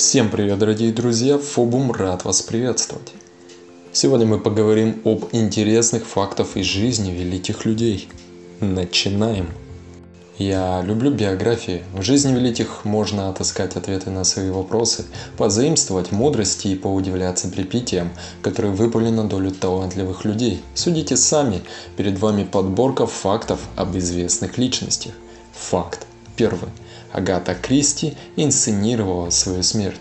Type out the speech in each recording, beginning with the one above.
Всем привет, дорогие друзья! Фобум рад вас приветствовать. Сегодня мы поговорим об интересных фактах из жизни великих людей. Начинаем! Я люблю биографии. В жизни великих можно отыскать ответы на свои вопросы, позаимствовать мудрости и поудивляться припитиям, которые выпали на долю талантливых людей. Судите сами, перед вами подборка фактов об известных личностях. Факт. Первый. Агата Кристи инсценировала свою смерть.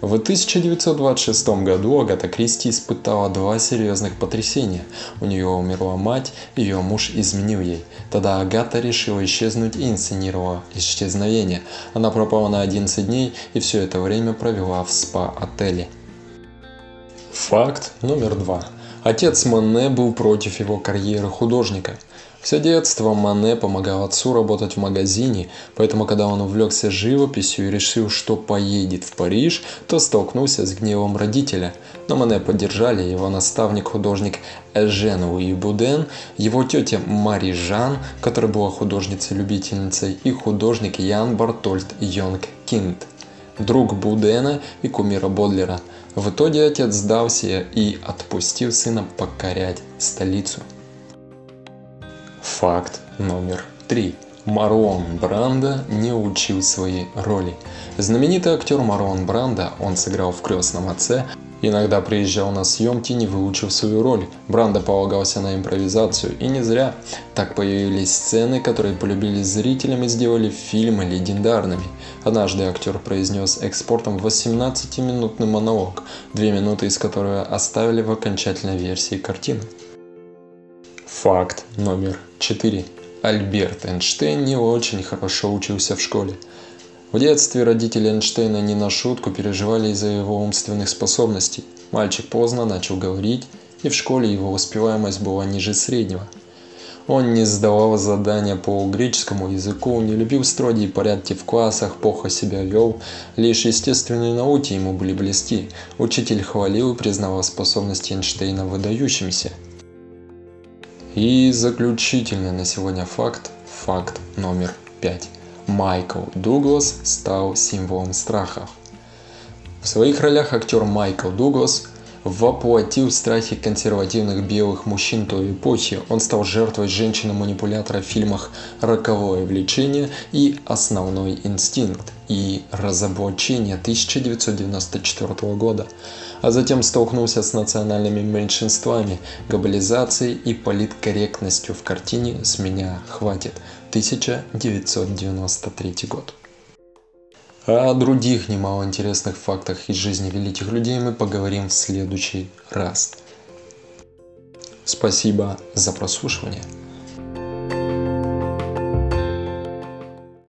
В 1926 году Агата Кристи испытала два серьезных потрясения. У нее умерла мать, ее муж изменил ей. Тогда Агата решила исчезнуть и инсценировала исчезновение. Она пропала на 11 дней и все это время провела в спа-отеле. Факт номер два. Отец Мане был против его карьеры художника – все детство Мане помогал отцу работать в магазине, поэтому когда он увлекся живописью и решил, что поедет в Париж, то столкнулся с гневом родителя. Но Мане поддержали его наставник-художник Эжен Луи Буден, его тетя Мари Жан, которая была художницей-любительницей, и художник Ян Бартольд Йонг Кинт, друг Будена и кумира Бодлера. В итоге отец сдался и отпустил сына покорять столицу. Факт номер три. Марон Бранда не учил свои роли. Знаменитый актер Марон Бранда, он сыграл в «Крестном отце», Иногда приезжал на съемки, не выучив свою роль. Бранда полагался на импровизацию, и не зря. Так появились сцены, которые полюбились зрителям и сделали фильмы легендарными. Однажды актер произнес экспортом 18-минутный монолог, две минуты из которого оставили в окончательной версии картины. Факт номер 4. Альберт Эйнштейн не очень хорошо учился в школе. В детстве родители Эйнштейна не на шутку переживали из-за его умственных способностей. Мальчик поздно начал говорить, и в школе его успеваемость была ниже среднего. Он не сдавал задания по греческому языку, не любил строгие порядки в классах, плохо себя вел. Лишь естественные науки ему были близки. Учитель хвалил и признавал способности Эйнштейна выдающимися. И заключительный на сегодня факт, факт номер пять. Майкл Дуглас стал символом страха. В своих ролях актер Майкл Дуглас воплотил страхи консервативных белых мужчин той эпохи. Он стал жертвой женщины-манипулятора в фильмах «Роковое влечение» и «Основной инстинкт» и «Разоблачение» 1994 года а затем столкнулся с национальными меньшинствами, глобализацией и политкорректностью в картине «С меня хватит» 1993 год. О других немало интересных фактах из жизни великих людей мы поговорим в следующий раз. Спасибо за прослушивание.